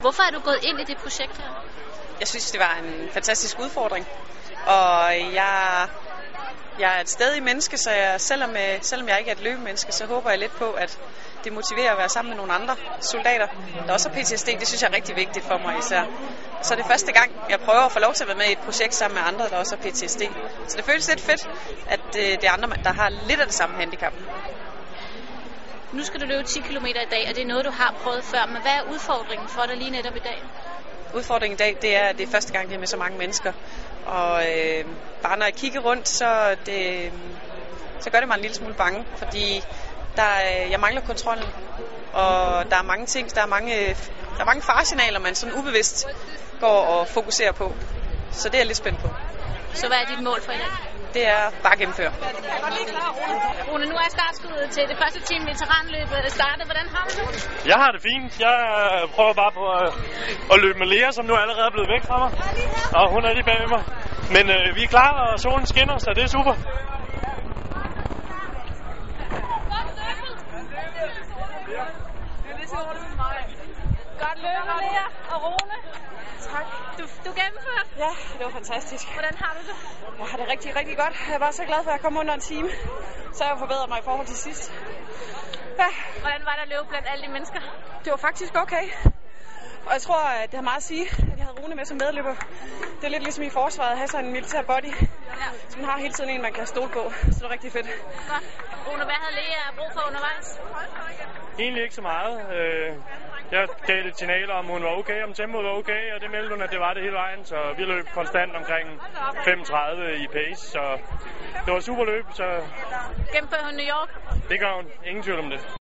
Hvorfor er du gået ind i det projekt her? Jeg synes, det var en fantastisk udfordring. Og jeg, jeg er et stadig menneske, så jeg, selvom, øh, selvom jeg ikke er et løbemenneske, så håber jeg lidt på, at det motiverer at være sammen med nogle andre soldater, der også har PTSD. Det synes jeg er rigtig vigtigt for mig især. Så det er første gang, jeg prøver at få lov til at være med i et projekt sammen med andre, der også har PTSD. Så det føles lidt fedt, at øh, det er andre, der har lidt af det samme handicap. Nu skal du løbe 10 km i dag, og det er noget, du har prøvet før. Men hvad er udfordringen for dig lige netop i dag? Udfordringen i dag, det er, at det er første gang, det er med så mange mennesker. Og øh, bare når jeg kigger rundt, så, det, så gør det mig en lille smule bange, fordi der, øh, jeg mangler kontrollen. Og der er mange ting, der er mange, der er mange faresignaler, man sådan ubevidst går og fokuserer på. Så det er jeg lidt spændt på. Så hvad er dit mål for i dag? Det er bare at gennemføre. Rune, nu er startskuddet til det første team veteranløbet startet. Hvordan har du det? Jeg har det fint. Jeg øh, prøver bare på at, at løbe med Lea, som nu allerede er blevet væk fra mig. Og hun er lige bag mig. Men øh, vi er klar, og solen skinner, så det er super. Godt løbet, Lea og Rune. Tak. Du, du gennemførte. Ja, det var fantastisk. Hvordan har du det? Jeg har det rigtig, rigtig godt. Jeg var så glad for, at jeg kom under en time. Så jeg har forbedret mig i forhold til sidst. Ja, Hvordan var det at løbe blandt alle de mennesker? det var faktisk okay. Og jeg tror, at det har meget at sige, at jeg havde Rune med som medløber. Det er lidt ligesom i forsvaret at have sådan en militær body. Ja. Så man har hele tiden en, man kan stole på. Så det er rigtig fedt. Godt. Rune, hvad havde Lea brug for undervejs? Egentlig ikke så meget. Øh, jeg gav lidt signaler om, hun var okay, om tempoet var okay, og det meldte hun, at det var det hele vejen. Så vi løb konstant omkring 35 i pace, så det var super løb, så Gennemfører hun New York? det gør hun. Ingen tvivl om det.